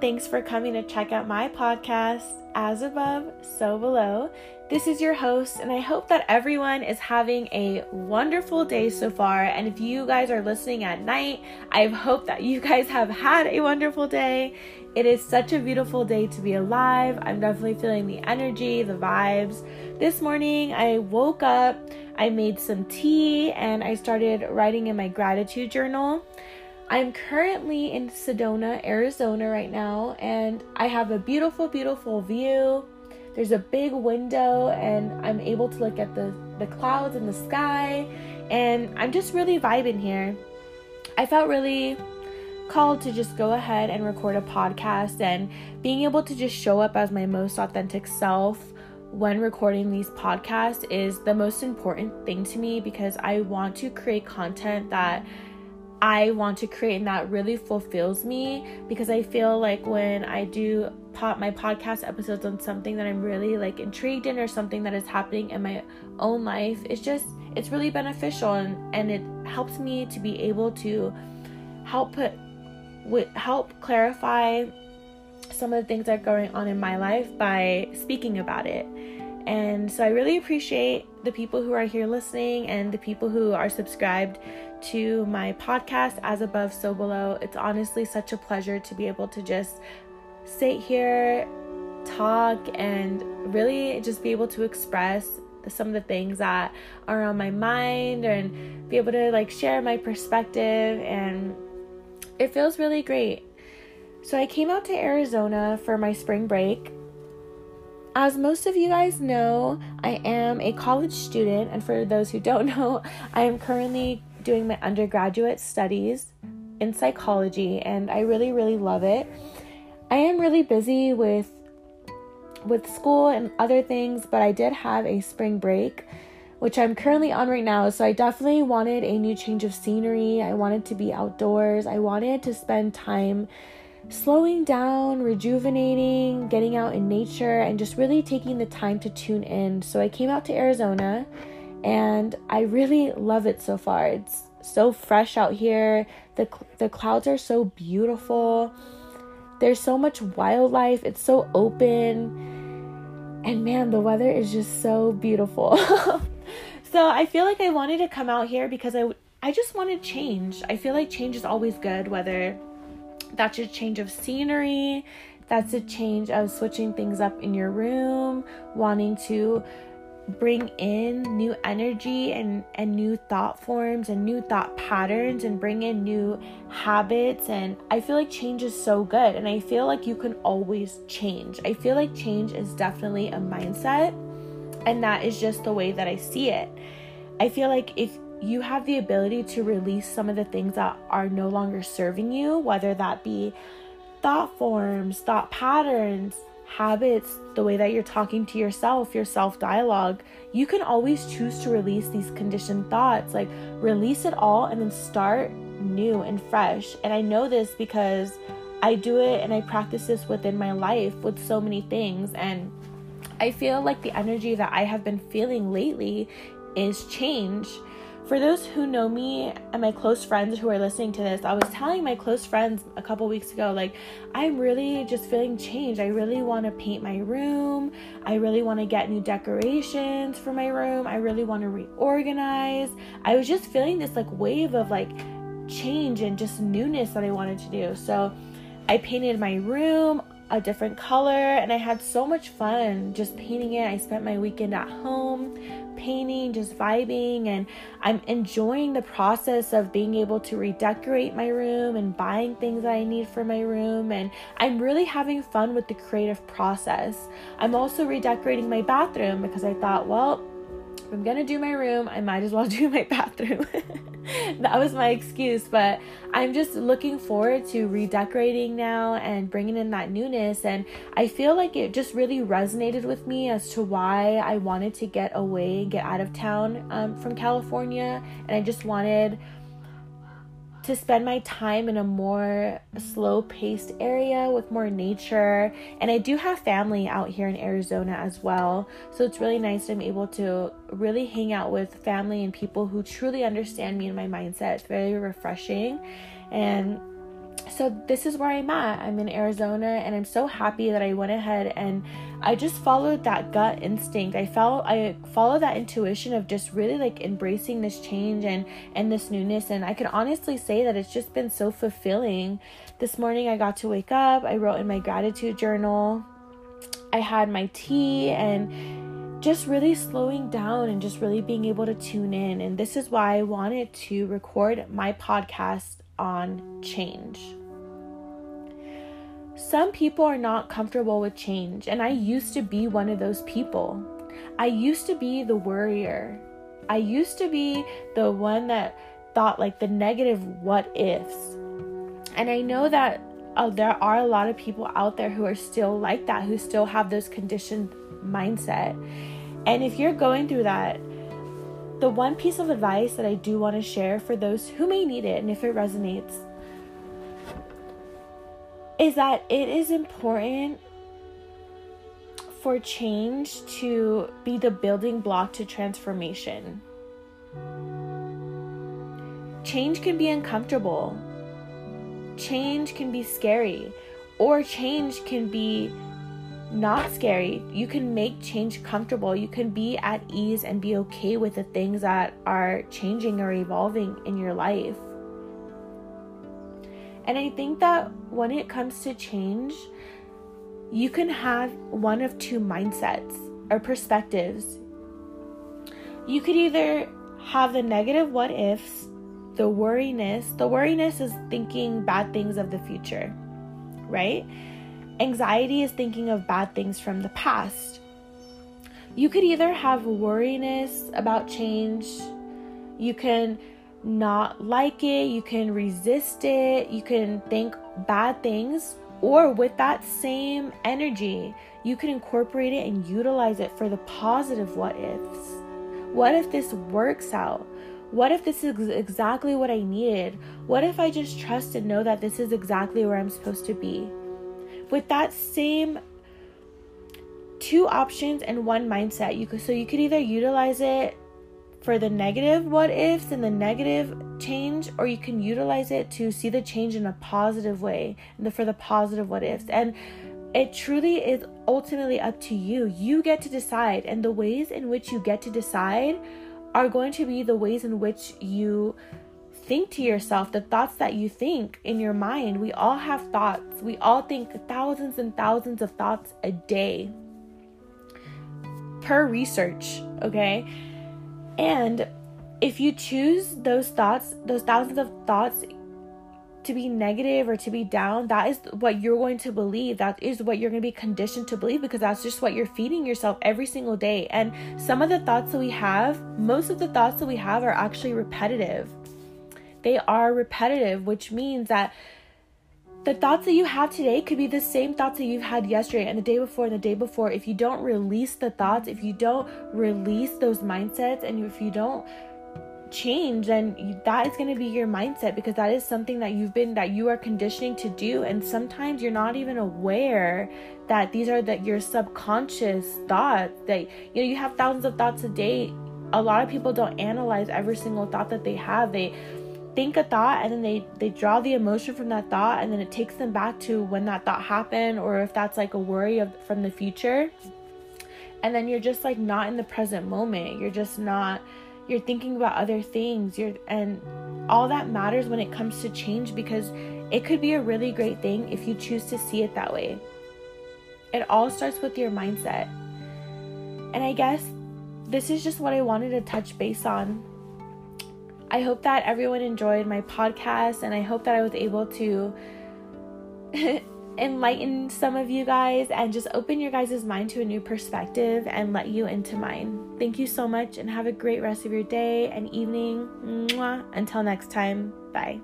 thanks for coming to check out my podcast, As Above, So Below. This is your host, and I hope that everyone is having a wonderful day so far. And if you guys are listening at night, I hope that you guys have had a wonderful day. It is such a beautiful day to be alive. I'm definitely feeling the energy, the vibes. This morning, I woke up, I made some tea, and I started writing in my gratitude journal. I'm currently in Sedona, Arizona right now, and I have a beautiful, beautiful view there's a big window and I'm able to look at the, the clouds and the sky and I'm just really vibing here. I felt really called to just go ahead and record a podcast and being able to just show up as my most authentic self when recording these podcasts is the most important thing to me because I want to create content that I want to create and that really fulfills me because I feel like when I do pop my podcast episodes on something that I'm really like intrigued in or something that is happening in my own life, it's just it's really beneficial and, and it helps me to be able to help put with help clarify some of the things that are going on in my life by speaking about it. And so I really appreciate the people who are here listening and the people who are subscribed to my podcast, As Above, So Below. It's honestly such a pleasure to be able to just sit here, talk, and really just be able to express some of the things that are on my mind and be able to like share my perspective and it feels really great. So I came out to Arizona for my spring break as most of you guys know, I am a college student, and for those who don't know, I am currently doing my undergraduate studies in psychology, and I really, really love it. I am really busy with with school and other things, but I did have a spring break, which I'm currently on right now. So I definitely wanted a new change of scenery. I wanted to be outdoors. I wanted to spend time slowing down, rejuvenating, getting out in nature, and just really taking the time to tune in. So I came out to Arizona and I really love it so far. It's so fresh out here. The the clouds are so beautiful. There's so much wildlife. It's so open. And man, the weather is just so beautiful. so I feel like I wanted to come out here because I I just wanted change. I feel like change is always good whether that's a change of scenery. That's a change of switching things up in your room, wanting to bring in new energy and, and new thought forms and new thought patterns and bring in new habits. And I feel like change is so good. And I feel like you can always change. I feel like change is definitely a mindset. And that is just the way that I see it. I feel like if you have the ability to release some of the things that are no longer serving you, whether that be thought forms, thought patterns, habits, the way that you're talking to yourself, your self dialogue. You can always choose to release these conditioned thoughts. Like, release it all and then start new and fresh. And I know this because I do it and I practice this within my life with so many things. And I feel like the energy that I have been feeling lately is change for those who know me and my close friends who are listening to this, I was telling my close friends a couple weeks ago, like, I'm really just feeling changed. I really want to paint my room. I really want to get new decorations for my room. I really want to reorganize. I was just feeling this like wave of like change and just newness that I wanted to do. So I painted my room a different color and I had so much fun just painting it. I spent my weekend at home painting, just vibing, and I'm enjoying the process of being able to redecorate my room and buying things that I need for my room. And I'm really having fun with the creative process. I'm also redecorating my bathroom because I thought, well, if I'm gonna do my room, I might as well do my bathroom. that was my excuse, but I'm just looking forward to redecorating now and bringing in that newness. And I feel like it just really resonated with me as to why I wanted to get away, get out of town um, from California, and I just wanted to spend my time in a more slow paced area with more nature. And I do have family out here in Arizona as well. So it's really nice I'm able to really hang out with family and people who truly understand me and my mindset. It's very refreshing. And so this is where I'm at. I'm in Arizona and I'm so happy that I went ahead and I just followed that gut instinct. I felt I followed that intuition of just really like embracing this change and and this newness and I can honestly say that it's just been so fulfilling. This morning I got to wake up, I wrote in my gratitude journal. I had my tea and just really slowing down and just really being able to tune in. And this is why I wanted to record my podcast on change. Some people are not comfortable with change, and I used to be one of those people. I used to be the worrier. I used to be the one that thought like the negative what ifs. And I know that uh, there are a lot of people out there who are still like that, who still have those conditioned mindset. And if you're going through that, the one piece of advice that I do want to share for those who may need it and if it resonates is that it is important for change to be the building block to transformation. Change can be uncomfortable. Change can be scary. Or change can be not scary. You can make change comfortable. You can be at ease and be okay with the things that are changing or evolving in your life. And I think that when it comes to change, you can have one of two mindsets or perspectives. You could either have the negative what ifs, the worriness. The worriness is thinking bad things of the future, right? Anxiety is thinking of bad things from the past. You could either have worriness about change, you can not like it, you can resist it, you can think bad things, or with that same energy, you can incorporate it and utilize it for the positive what ifs. What if this works out? What if this is exactly what I needed? What if I just trust and know that this is exactly where I'm supposed to be? with that same two options and one mindset you could so you could either utilize it for the negative what ifs and the negative change or you can utilize it to see the change in a positive way for the positive what ifs and it truly is ultimately up to you you get to decide and the ways in which you get to decide are going to be the ways in which you think to yourself the thoughts that you think in your mind. We all have thoughts. We all think thousands and thousands of thoughts a day per research, okay? And if you choose those thoughts, those thousands of thoughts to be negative or to be down, that is what you're going to believe. That is what you're going to be conditioned to believe because that's just what you're feeding yourself every single day. And some of the thoughts that we have, most of the thoughts that we have are actually repetitive they are repetitive, which means that the thoughts that you have today could be the same thoughts that you've had yesterday and the day before and the day before. If you don't release the thoughts, if you don't release those mindsets, and if you don't change, then that is going to be your mindset because that is something that you've been that you are conditioning to do. And sometimes you're not even aware that these are that your subconscious thoughts that you know you have thousands of thoughts a day. A lot of people don't analyze every single thought that they have. They think a thought and then they they draw the emotion from that thought and then it takes them back to when that thought happened or if that's like a worry of from the future. And then you're just like not in the present moment. You're just not you're thinking about other things. You're and all that matters when it comes to change because it could be a really great thing if you choose to see it that way. It all starts with your mindset. And i guess this is just what i wanted to touch base on I hope that everyone enjoyed my podcast and I hope that I was able to enlighten some of you guys and just open your guys' mind to a new perspective and let you into mine. Thank you so much and have a great rest of your day and evening. Mwah. Until next time, bye.